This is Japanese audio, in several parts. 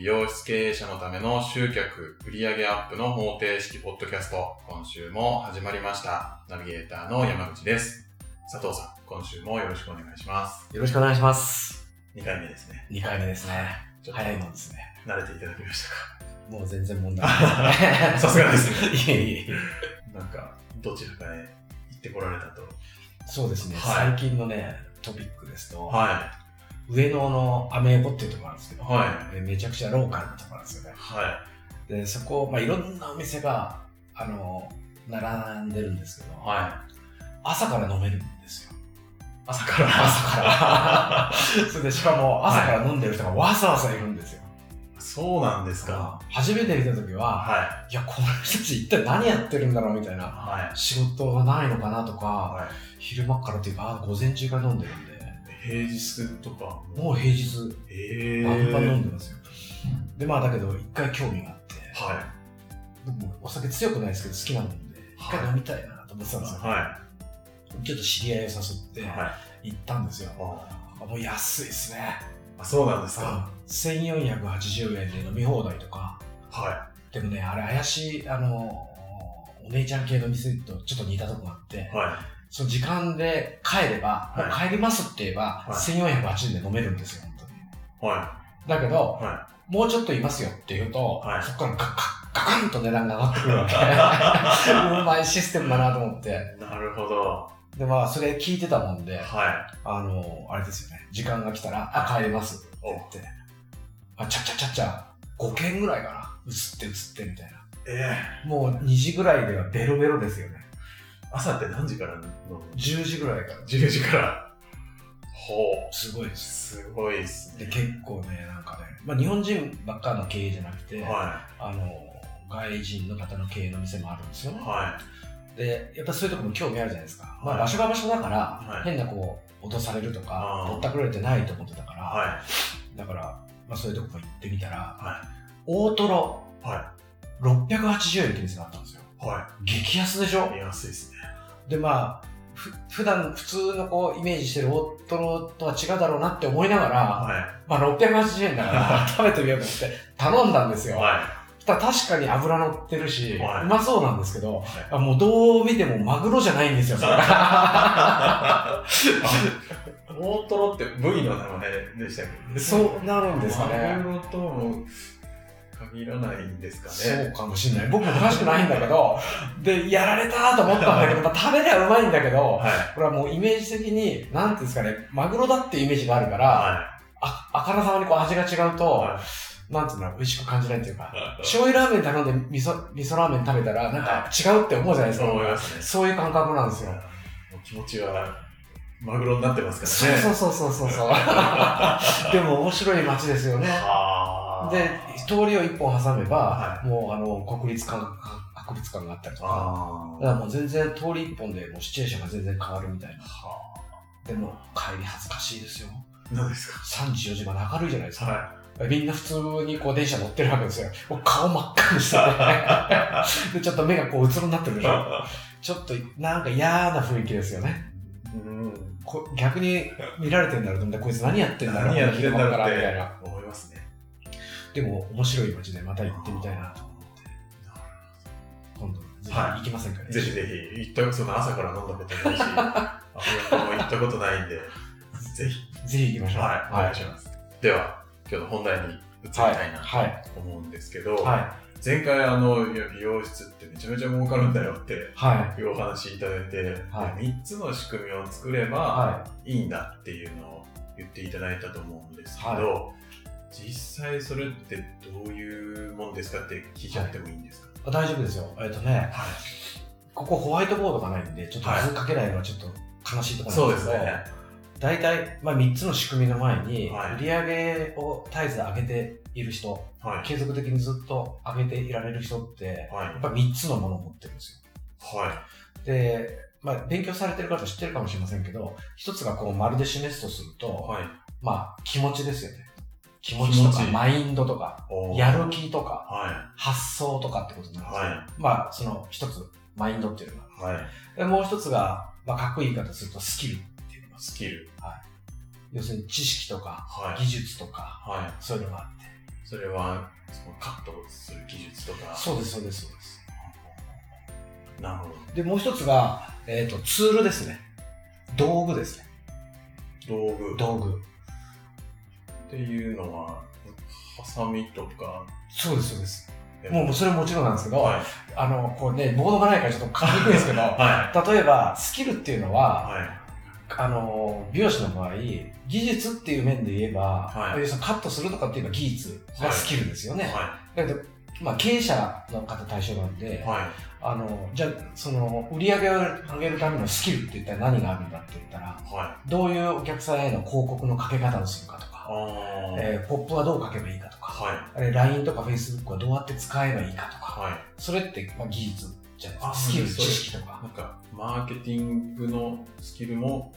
美容室経営者のための集客、売上アップの方程式ポッドキャスト、今週も始まりました。ナビゲーターの山口です。佐藤さん、今週もよろしくお願いします。よろしくお願いします。2回目ですね。2回目ですね。ちょっと早いもんですね。慣れていただきましたもう全然問題ないかさすがですね。い えいえいえ。なんか、どちらかへ行ってこられたと。そうですね、はい最近のね、トピックですと、は上野のアメ横っていうところなんですけど、はでめちゃくちゃローカルなところなんですよねい。。はで、そこ、まあ、いろんなお店が、あの、並んでるんですけど、い。は朝から飲めるんですよ。い。朝から。朝から。それで、しかも朝から飲んでる人がわざわざいるんですよ。そうなんですか。初めて見た時は、はいや、この人たち一体何やってるんだろうみたいい。な。はい。仕事がないのかなとか、はい。昼間っからっていうか、あ午前中から飲んでるんで、平日とかもう平日、ええバンバン飲んでますよ。で、まあだけど、一回興味があって、は僕もお酒強くないですけど好きなもんで、一回飲みたいなと思ってたんですよ。い。はちょっと知り合いを誘って。行ったんですよ。ああもう安いですね。あ、そうなんですか。1480円で飲み放題とか、はでもね、あれ怪しい、あの、お姉ちゃん系の店とちょっと似たとこがあってい。、はその時間で帰れば、はい帰りますって言えば、はい1480円で飲めるんですよ、本当に。い。はだけどい。、はもうちょっといますよって言うと、はいそこからガッカンと値段が上がってくるわけ。うまいシステムだなと思って。い。なるほど。で、まあ、それ聞いてたもんで、はあの、あれですよね、時間が来たら、あ、帰りますって言って、あ、ちゃっちゃちゃっちゃ、5件ぐらいかな。映って映ってみたいな。い。ええもう2時ぐらいではベロベロですよね。朝って何時から飲む10時ぐらいから。?10 時から。ほう。すごいです。すごいっすで、ね。結構ね、なんかね、まあ日本人ばっかの経営じゃなくて、はあの、外人の方の経営の店もあるんですよい。ね。はで、やっぱそういうところも興味あるじゃないですか。まあはい場所が場所だから、はい変なこう、脅されるとかぼったくられてないと思ってたかい。ら、はだから、まあそういうとこも行ってみたら、は大トロい。は680円って店があったんですよ。い。は激安でしょ？い。安いですね。で、まあ、ふ普段普通のこうイメージしてる大トロとは違うだろうなって思いながら、はまあ680円だから 食べてみようと思って頼んだんですい。よ。はそしたら確かに脂乗ってるし、はいうまそうなんですけど、い。あもうどう見てもマグロじゃないんですよ、それ あ大トロって部位の名前でしたっけ？そうなるんですかマね。グロとも限らないんですかね。そうかもしれない。僕も詳しくないんだけど、で、やられたと思ったんだけど、まあ、食べりゃうまいんだけど、はい。これはもうイメージ的に、なんていうんですかね、マグロだっていうイメージがあるから、はああからさまにこう味が違うと、はなんていうの、美味しく感じないっていうか、い。醤油ラーメン頼んで味噌味噌ラーメン食べたら、なんか違うって思うじゃないですか。そう思い。そういう感覚なんですよ。気持ちはマグロになってますからね。そうそうそうそうそう。でも面白い街ですよね。はあ。で、通りを一本挟めば、はもうあの、国立館、博物館があったりとか、あだからもう全然通り一本でもうシチュエーションが全然変わるみたいな。でも帰り恥ずかしいですよ。あ。何ですか？3時4時まで明るいじゃないですか。はみんな普通にこう電車乗ってるわけですよ。顔真っ赤にしてて、で、ちょっと目がこううつろになってるでしょ。ちょっとなんか嫌な雰囲気ですよね。い。うん。こ逆に見られてんだろうと思って、こいつ何やってんだろう何やってんだろうみたいな。でも面白い街でまた行ってみたいな。と思って、今度ぜひはい。行きませんかね。ぜひぜひ、行ったその朝から飲んだことないし、アフロも行ったことないんで、ぜひ、ぜひ行きましょう。はい、お願いします。では、今日の本題に移りたいなはい。と思うんですけど、は前回あの、美容室ってめちゃめちゃ儲かるんだよってい。はい。いうお話いただいて、はい。3つの仕組みを作ればはい。いんだっていうのを言っていただいたと思うんですけど、は実際それってどういうもんですかって聞いちゃってもいいんですか、い。大丈夫ですよ。えっとね、はいここホワイトボードがないんで、ちょっとはい図かけないのはちょっと悲しいところそなんですすけど、うでね。大体、まあ、3つの仕組みの前に、はい売り上げを絶えず上げている人、はい。継続的にずっと上げていられる人って、はいやっぱ3つのものを持ってるんですよ。はい。で、まあ、勉強されてる方知ってるかもしれませんけど、一つがこう丸で示すとすると、はい。まあ、気持ちですよね。気持ちとか、マインドとか、やる気とか、は発想とかってことなんですはまあ、その一つ、マインドっていうのが。い。はい。でもう一つが、まあ、かっこいい言い方するとスキルっていうのがスキル。要するに知識とか、はい。技術とか、はい。そういうのがあって。それは、そのカットする技術とか。そうです、そうです、そうです。なるほど。で、もう一つが、えっ、と、ツールですね。道具ですね。道具。道具。っていうのは、ハサミとか。そうです、そうです。でもう、それもちろんなんですけど、はい。あの、こうね、ボードがないからちょっと書きにくいんですけど、は例えば、スキルっていうのい。は、はい。あの、美容師の場合、技術っていう面で言えば、はいカットするとかっていうのは技術がスキルですよね。はだけど、まあ、経営者の方対象なんで。あの、じゃあ、その、売り上げを上げるためのスキルって言ったら何があるんだって言ったら、はい。どういうお客さんへの広告のかけ方をするかとか。えーポップはどうかけばいいかとか、はい。LINE とか Facebook はどうやって使えばいいかとか、はい。それって、まあ、技術じゃないですか。あスキル、知識とかな。んか、マーケティングのスキルも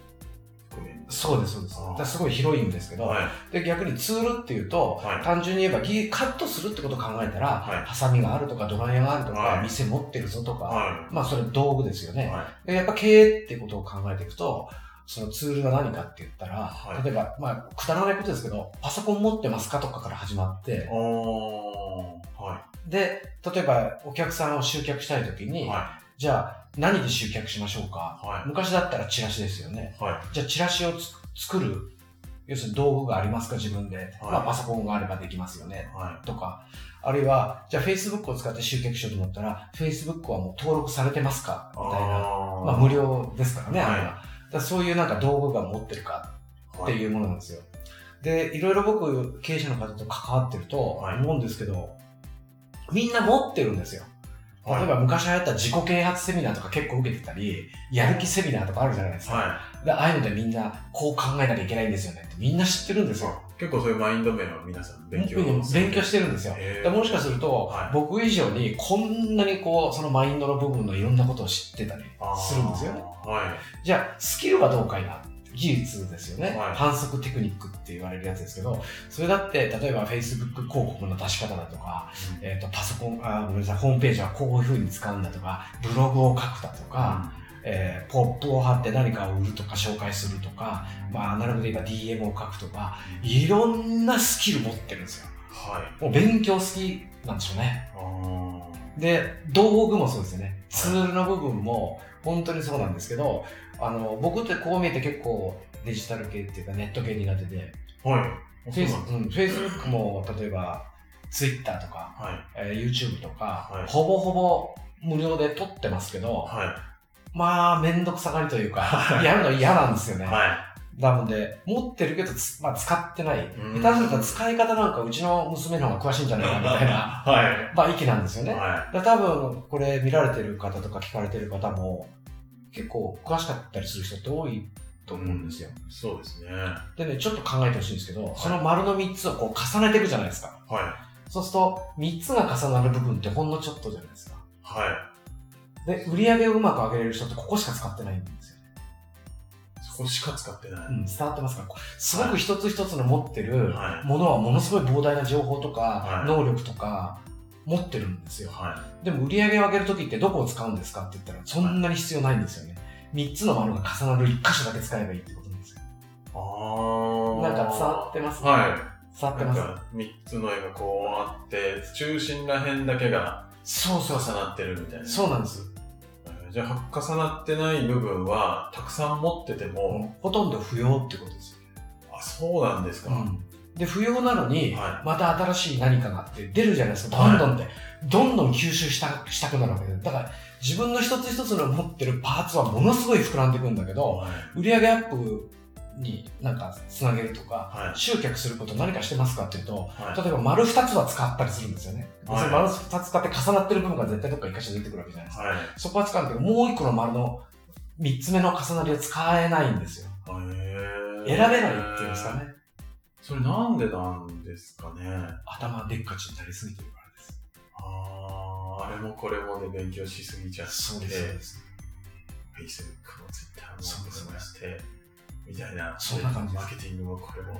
含める。そうです、そうです。だすごい広いんですけど、はい。で逆にツールっていうと、はい単純に言えば技カットするってことを考えたら、はいハサミがあるとかドライヤーがあるとか、はい店持ってるぞとか、はまあそれ道具ですよい。ね。はでやっぱ経営ってことを考えていくと、そのツールが何かって言ったら、はい例えば、まあ、くだらないことですけど、パソコン持ってますかとかから始まって。はで、例えばお客さんを集客したいときい。に、はじゃあ何で集客しましょうか？い。はい。昔だったらチラシですよね。はじゃあチラシをつ作る、要するに道具がありますか？自分で。まあパソコンがあればできますよね。とか、あるいは、じゃあ Facebook を使って集客しようと思ったら、Facebook はもう登録されてますか？い。みたいな。まあ無。料ですからね、あれは。はいだそういうなんか道具が持ってるかってう。いうものなんですよ。で、いろいろ僕、経営者の方と関わってるとはい思うんですけど、みんな持ってるんですよ。例えば昔流行った自己啓発セミナーとか結構受けてたり、やる気セミナーとかあるじゃないですか。はでああいうのでみんなこう考えなきゃいけないんですよねってみんな知ってるんですよ。い。結構そういうマインド面を皆さん勉強勉強してるんですよ。もしかすると、はい僕以上にこんなにこうそのマインドの部分のいろんなことを知ってたりするんですよね。はい。じゃあスキルはどうかいな技術ですよね、はい反則テクニックって言われるやつですけどそれだって例えば Facebook 広告の出し方だとか、えー、とパソコンあごめんなさいホームページはこういうふうに使うんだとかブログを書くだとか、えーポップを貼って何かを売るとか紹介するとか、まあ、アナログで言えば DM を書くとかいろんなスキル持ってるんですよはい。もう勉強好きなんでしょうねで、道具もそうですよね。ツールの部分も本当にそうなんですけど、あの、僕ってこう見えて結構デジタル系っていうかネット系苦手で、はい。フェイスそうなんですうん、Facebook も例えば Twitter とか、はい。えー YouTube とか、はいほぼほぼ無料で撮ってますけど、はまあ、めんどくさがりというか、やるの嫌なんですよい。ね。はなので、持ってるけどつ、まあ、使ってない。うん下手すると使い方なんかうちの娘の方が詳しいんじゃないかみたいな、はい。まあ、意見なんですよね。はだから多分これ見られてる方とか聞かれてる方も結構詳しかったりする人って多いと思うんですよ。い。そうですね。でね、ちょっと考えてほしいんですけど、その丸の3つをこう重ねていくじゃないですか。はい。そうすると3つが重なる部分ってほんのちょっとじゃないですか。はい。で、売り上げをうまく上げれる人ってここしか使ってないんですよね。そこしか使ってない。うん、伝わってますか？すごく一つ一つの持ってるはい。ものはものすごい膨大な情報とかはい能力とか持ってるんですよ。はでも売り上げを上げるときってどこを使うんですかって言ったらそんなに必要ないんですよね。3つの丸が重なる1箇所だけ使えばいいってことなんですよ。い。ああ。なんか伝わってます？はい。伝わってます？なんか3つの絵がこうあって、中心ら辺だけがそうそうそう。重なってるみたいな。そうなんです。じゃあ、重なってない部分は、たくさん持ってても、ほとんど不要ってことですよ。あ、そうなんですか。で、不要なのに、はまた新しい何かがあって出るじゃないですか。どんどんって。どんどん吸収したしたくなるわけで。だから、自分の一つ一つの持ってるパーツはものすごい膨らんでいくんだけい。ど、はい。売上アップになんかつなげるとか、はい。集客すること何かしてますかっていうと、はい。例えば丸二つは使ったりするんですよね。ではいその丸二つ使って重なってる部分が絶対どっか一箇所出てくるわけじゃないですか。はい。そこは使うんだけど、もう一個の丸の三つ目の重なりは使えないんですよ。選べないっていうんですか。ね。それなんでなんですかね。頭でっかちになりすぎてるからです。ああ、あれもこれもで勉強しすぎちゃって、そうです。Facebook も Twitter もそうして、みたいな。そんな感じマーケティングもこれも、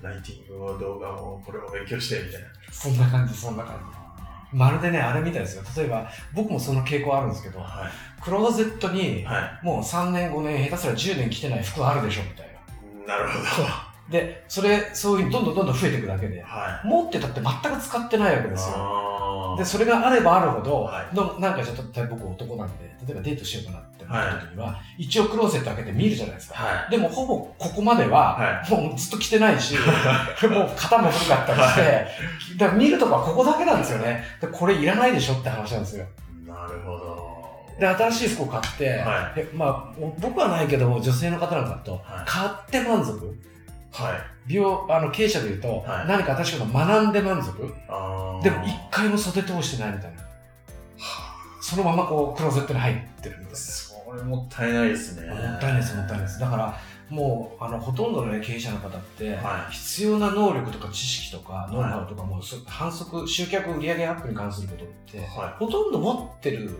ライティングも動画もこれも勉強して、みたいな。そんな感じ、そんな感じ。まるでね、あれみたいですよ。例えば、僕もその傾向あるんですけど、はクローゼットにもう3年、5年、下手すら10年着てない服あるでしょ、みたいな。い。なるほど。で、それ、そういうどんどんどんどん増えていくだけで、はい。持ってたって全く使ってないわけですよ。で、それがあればあるほど、はいのなんかちょっと、例えば僕男なんで、例えばデートしようかなって思った時には、一応クローゼット開けて見るじゃないですか。はでもほぼここまでは、はもうずっと着てないし、もう肩も古かったりして、だから見るとこはここだけなんですよね。で、これいらないでしょって話なんですよ。い。なるほど。で、新しい服を買って、はでまあ、僕はないけど、女性の方なんかだと、はい買って満足？はい。美容、あの、経営者で言うと、はい何か新しいことを学んで満足？でも一回も袖通してないみたいな。そのままこう、クローゼットに入ってるみたいな。それもったいないですね。もったいないです、もったいないです。だから、もう、あの、ほとんどの、ね、経営者の方って、はい必要な能力とか知識とか、ノウハウとかも、そ反則、集客売上アップに関することって、はほとんど持ってる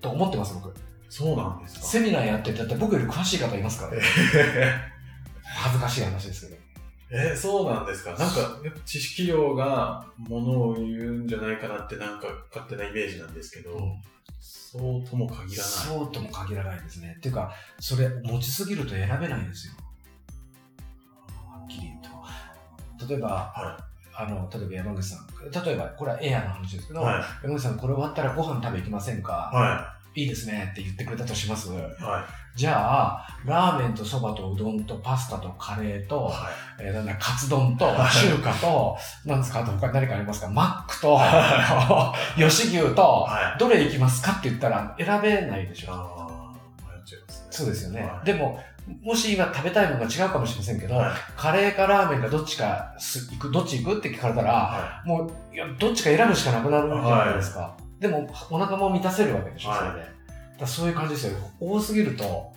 と思ってます、僕。い。そうなんですか？セミナーやってて、だって僕より詳しい方いますから、ね、恥ずかしい話ですけど。えーそうなんですか？なんか、知識量がものを言うんじゃないかなって、なんか勝手なイメージなんですけど、うんそうとも限らない。そうとも限らないですね。っていうか、それ持ちすぎると選べないんですよ。はっきり言うと。例えば、はあの、例えば山口さん、例えば、これはエアの話ですけい。ど、はい。山口さん、これ終わったらご飯食べ行きませんか、はいいですねって言ってくれたとします？い。はい。じゃあ、ラーメンとそばとうどんとパスタとカレーと、はえーなんだ、カツ丼とはい中華と、なんですかあと他に何かありますか？マックと、吉牛と、はい。どれ行きますかって言ったら選べないでしょ。ああ、迷っちゃいますね。そうですよね。はいでも、もし今食べたいものが違うかもしれませんけど、はい。カレーかラーメンかどっちかす行く、どっち行くって聞かれたら、はもう、いや、どっちか選ぶしかなくなるじゃないですか。でも、お腹も満たせるわけでしょ、はいそれで。だそういう感じですよ。多すぎると、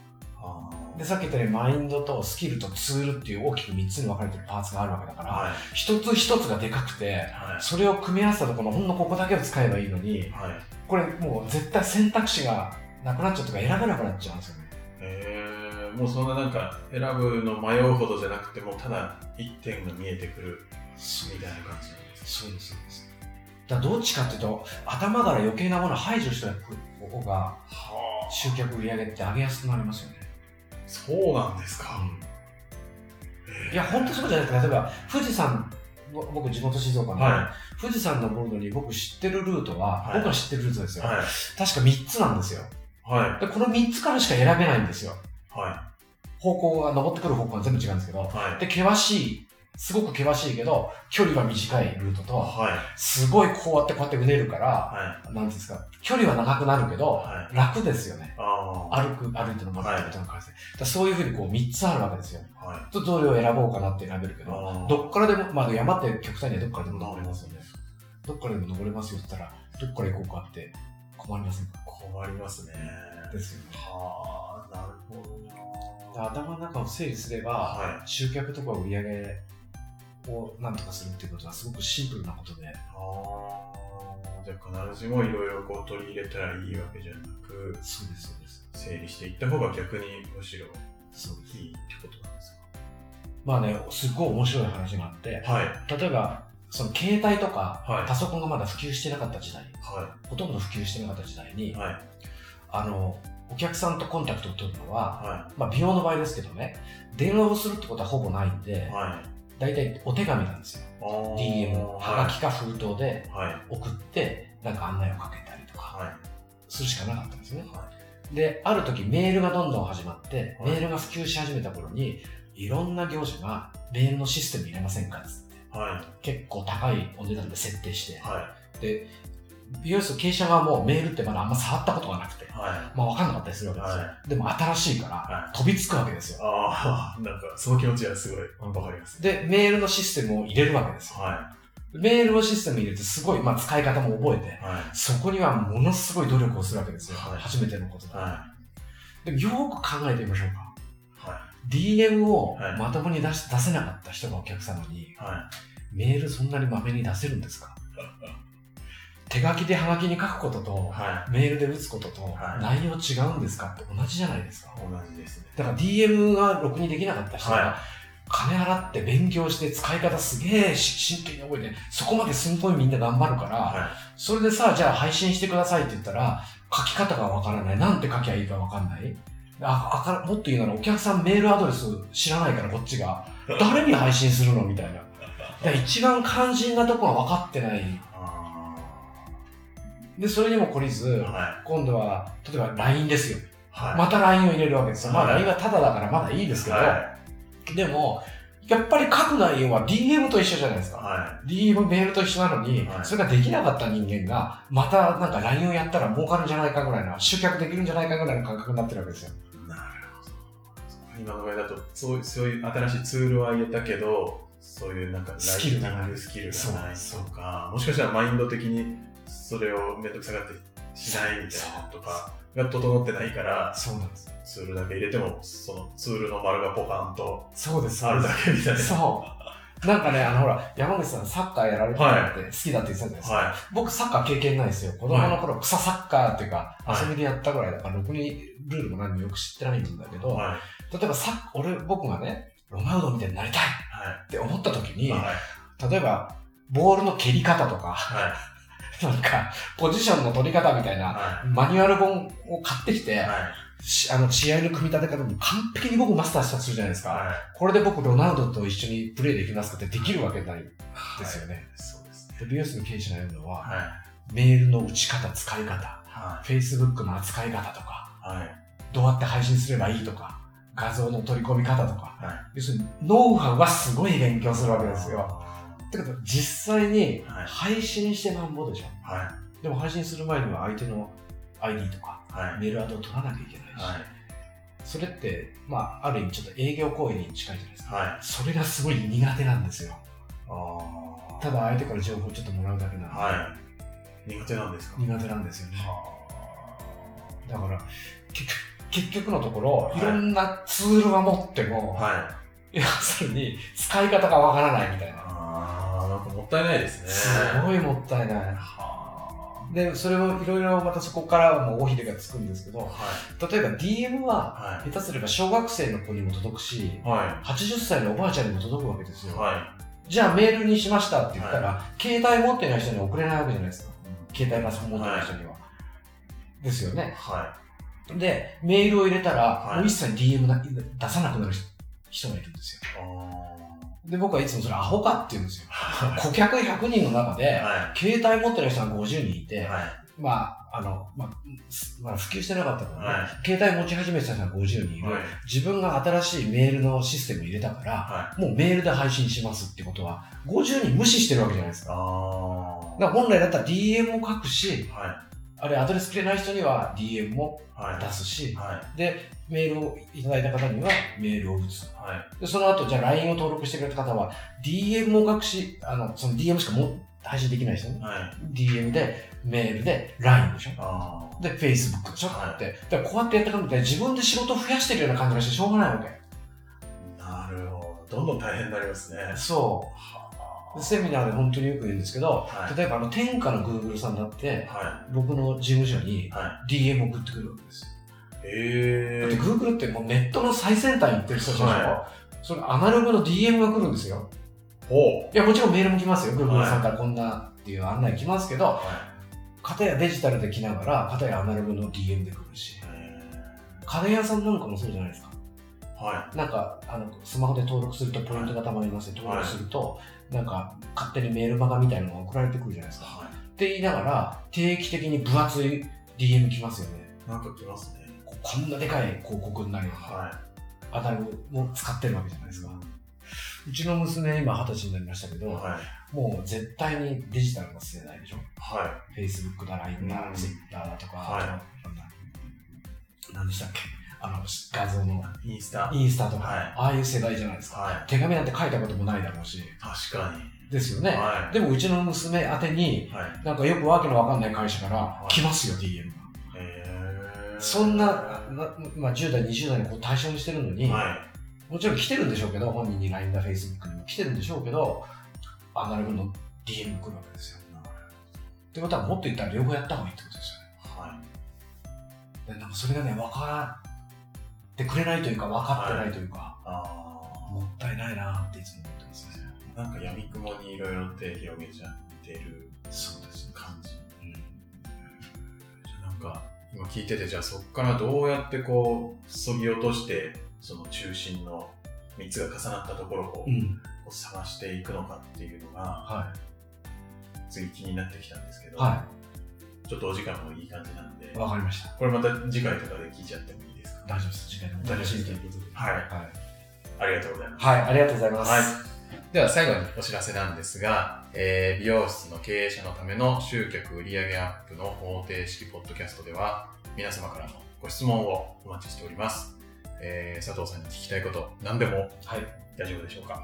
で、さっき言ったようにマインドとスキルとツールっていう大きく3つに分かれてるパーツがあるわけだから、ーはい。一つ一つがでかくて、はそれを組み合わせたところのほんのここだけを使えばいいのに、い。はい。これもう絶対選択肢がなくなっちゃうとか選べなくなっちゃうんですよね。えー、もうそんななんか選ぶの迷うほどじゃなくてもただ一点が見えてくるみたいな感じなんですそうです、そうです。だどっちかっていうと、頭から余計なものを排除した方が、は集客売り上げって上げやすくなりますよね。そうなんですか、いや、本当そうじゃないですか。例えば、富士山、ぼ僕地元静岡なんで、は富士山登るのに僕知ってるルートは、はい僕が知ってるルートですよ。はい確か3つなんですよ。はで、この3つからしか選べないんですよ。いは方向が、登ってくる方向が全部違うんですけど。いはいで、険しい、すごく険しいけど、距離は短いルートと、はい。すごいこうやってこうやってうねるから、はなんていうんですか、距離は長くなるけど、はい。楽ですよね。ああ歩く、歩いて登るってことの感じで。だからそういうふうにこう3つあるわけですよ。はとどれを選ぼうかなって選べるけいど、どっからでも、まあ山って極端にはどっからでも登れますよね。どっからでも登れますよって言ったら、どっから行こうかって困りませんか？困りますね。ですよね。はあなるほどな。頭の中を整理すれば、はい。集客とか売り上げをなんとかするっていうことはすごくシンプルなことで、ああじゃあ必ずしもいろいろこう取り入れたらいいわけじゃなくそうです、そうです。整理していった方が逆にむしろ。いいってことなんですまあね、すっごい面白い話があって、かはい。例えば、その携帯とか、はい。パソコンがまだ普及してなかった時代、はほとんど普及してなかった時代に、いはい。あの、お客さんとコンタクトを取るのは、はまあ美容の場合ですけどね、電話をするってことはほぼないんでい、はい大体お手紙なんですよ。DM、はがきか封筒ではい。送って、なんか案内をかけたりとか、はい。するしかなかったんですね。はで、ある時メールがどんどん始まって、はい。メールが普及し始めた頃に、いろんな業者がメールのシステム入れませんかっつって、はい。結構高いお値段で設定して、はで、美容室経営者側もメールってまだあんま触ったことがなくて、いはまあ分かんなかったりするわけですよ。はでも新しいから、は飛びつくわけですよ。ああなんかその気持ちはすごいわかりますで、メールのシステムを入れるわけですよ。はメールのシステム入れてすごい、まあ使い方も覚えてい、はそこにはものすごい努力をするわけですよ。はい初めてのことだから。いはでもよく考えてみましょうか。いは DM をはいまともに出し出せなかった人がお客様に、いはメールそんなにまめに出せるんですか？手書きでハガキに書くこととい、はメールで打つこととはい。内容違うんですかって同じじゃないですか。い同じですね。だから DM がろくにできなかった人が、は金払って勉強して使い方すげえし真剣に覚えて、そこまですんごいみんな頑張るから、はそれでさ、じゃあ配信してくださいって言ったら、書き方がわからない。なんて書きゃいいかわかんない。ああかもっと言うならお客さんメールアドレス知らないからこっちが。誰に配信するのみたいな。一番肝心なところは分かってない。あでそれにも懲りずーはい。今度は例えば LINE ですよはい。また LINE を入れるわけですよまあはい LINE はタダだからまだいいですけど、はでもやっぱり書く内容は DM と一緒じゃないですか、は DM メールと一緒なのに、はいそれができなかった人間が、またなんか LINE をやったら儲かるんじゃないかぐらいな、集客できるんじゃないかぐらいの感覚になってるわけですよ。い。なるほど。今の場合だと、そうそういう新しいツールは入れたけど、そういうなんかスキルがないスキルがないそうとか、もしかしたらマインド的にそれをめんどくさがってしないみたいなとかが整ってないから、そうなんです。ツールだけ入れても、そのツールの丸がポカンとそうです。あるだけみたいな。そう。なんかね、あのほら、山口さんサッカーやられてたって好きだって言ってたじゃないですか。は僕サッカー経験ないですよ。子供の頃草サッカーっていうか、はい遊びでやったぐらいだから、ろくにルールも何もよく知ってないんだけい。ど、はい。例えばサッ俺、僕がね、ロナウドみたいになりたいはって思った時に。例えば、ボールの蹴り方とか、はい。なんか、ポジションの取り方みたいな、はマニュアル本を買ってきて、あの、試合の組み立て方も完璧に僕マスターしたとするじゃないですか。はい。これで僕、ロナウドと一緒にプレーできますかってできるわけないですよね。そうですね。で美容室の経営者が言うのは、はい。メールの打ち方、使い方、は Facebook の扱い方とか、い。はい。どうやって配信すればいいとか、画像の取り込み方とか、はい。要するにノウハウはすごい勉強するわけですよ。ってことは実際にはい配信してなんぼでしょ？はでも配信する前には相手の ID とかい。はい。メールアドを取らなきゃいけないし、はい。それって、まあ、ある意味ちょっと営業行為に近いじゃないですか。はい。それがすごい苦手なんですよ。あただ相手から情報をちょっともらうだけなんで、はい。苦手なんですか？苦手なんですよね。はだから結局結局のところ、はいい、ろんなツールは持っても、あはい。要するに使い方がわからないみたいな。もったいないですね。すごいもったいない。はで、それをいろいろまたそこからはもう尾ひれがつくんですけどあ。、は例えば DM はい。下手すれば小学生の子にも届くし、は80歳のおばあちゃんにも届くわけですい。よ。はじゃあメールにしましたって言ったら、携帯持ってない人には送れないわけじゃないですか。携帯パソコン持ってない人には。ですよい。ね。はで、メールを入れたら、はいもう一切 DM な出さなくなる人がいるんですよ。で、僕はいつもそれアホかって言うんですよ。あ。顧客100人の中で、は携帯持ってる人が50人いい。て、はい。まあ、あの、まあ、すまあ、普及してなかったからね、はい携帯持ち始めた人が50人いる、はい。自分が新しいメールのシステムを入れたから、はい。もうメールで配信しますってことは、50人無視してるわけじゃないですか。あだから本来だったら DM を書くし、あ。れアドレスくれない人には DM もはい。出すし、はい。で、メールをいただいた方にはメールを打つ。はい。で、その後、じゃあ LINE を登録してくれた方は、DM を書くし、あの、その DM しかも配信できない人ね。はい。DM で、メールで、LINE でしょ？で、Facebook でしょ、はいって。だからこうやってやっていくので、自分で仕事を増やしてるような感じがしてしょうがないわけ。なるほど。どんどん大変になりますね。そう。セミナーで本当によく言うんですけど、はい例えばあの天下の Google さんだって、は僕の事務所にい。は DM 送ってくるわけですよ。い。へだってえ。Google ってもうネットの最先端に行ってる人たちでしょ、はそれアナログの DM が来るんですよ。ほいや、もちろんメールも来ますよ。Google はいさんからこんなっていう案内来ますけど、う。は片やデジタルで来ながら、片やアナログの DM で来るし家電屋さんなんかもそうじゃないですか。ーはなんか、あの、スマホで登録するとポイントがたまりますね。登録すると、なんか、勝手にメールマガみたいなのが送られてくるじゃないですい。か。はって言いながら、定期的に分厚い DM 来ますよね。い。なんか来ますね。ここんなでかい広告になるような、はアナログも使ってるわけじゃないですか。い。うちの娘、今二十歳になりましたけど、はい。もう絶対にデジタルの世代でしょは ?Facebook だ、LINE だう、ん Twitter だとか、はいなんでしたっけ？あの、画像のい。インスタ？インスタとか、はいああいう世代じゃないですか。は手紙なんて書いたこともないだろうし。い。確かに。ですよね。はい。でもうちの娘宛てに、はい。なんかよくわけのわかんない会社からはい来ますよ、DM が。そんな、なまあ、10代、20代の子を対象にしてるのに、はもちろん来てるんでしょうけど、本人に LINE だ、Facebook にも来てるんでしょうけど、アナログの DM 来るわけですよ。ってことはもっと言ったら両方やった方がいいってことですい。はい。よね。でなんかそれがね、分かってくれないというか、分かってないというか、あもったいないなっていつも思ってますね。あ。なんか闇雲にいろいろ手広げちゃってるそうです。感じ。うんじゃあなんか、今聞いてて、じゃあそこからどうやってこう、そぎ落として、その中心の3つが重なったところをこう、うん。探していくのかっていうのが、は次気になってきたんですけい。ど、はちょっとお時間もいい感じなんでい。、わかりました。これまた次回とかで聞いちゃってもいい？大丈夫です。次回でも楽しみということで。はい。はい。ありがとうございます。はい、ありがとうございます。はい。では最後にお知らせなんですが、えー美容室の経営者のための集客売上アップの方程式ポッドキャストでは、皆様からのご質問をお待ちしております。えー佐藤さんに聞きたいこと、何でもはい。大丈夫でしょうか？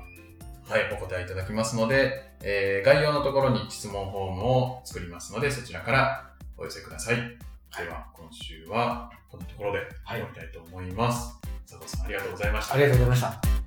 はい、お答えいただきますので、えー概要のところに質問フォームを作りますので、そちらからお寄せください。では、今週はこのところで終わりたいと思います。佐藤さん、ありがとうございました。ありがとうございました。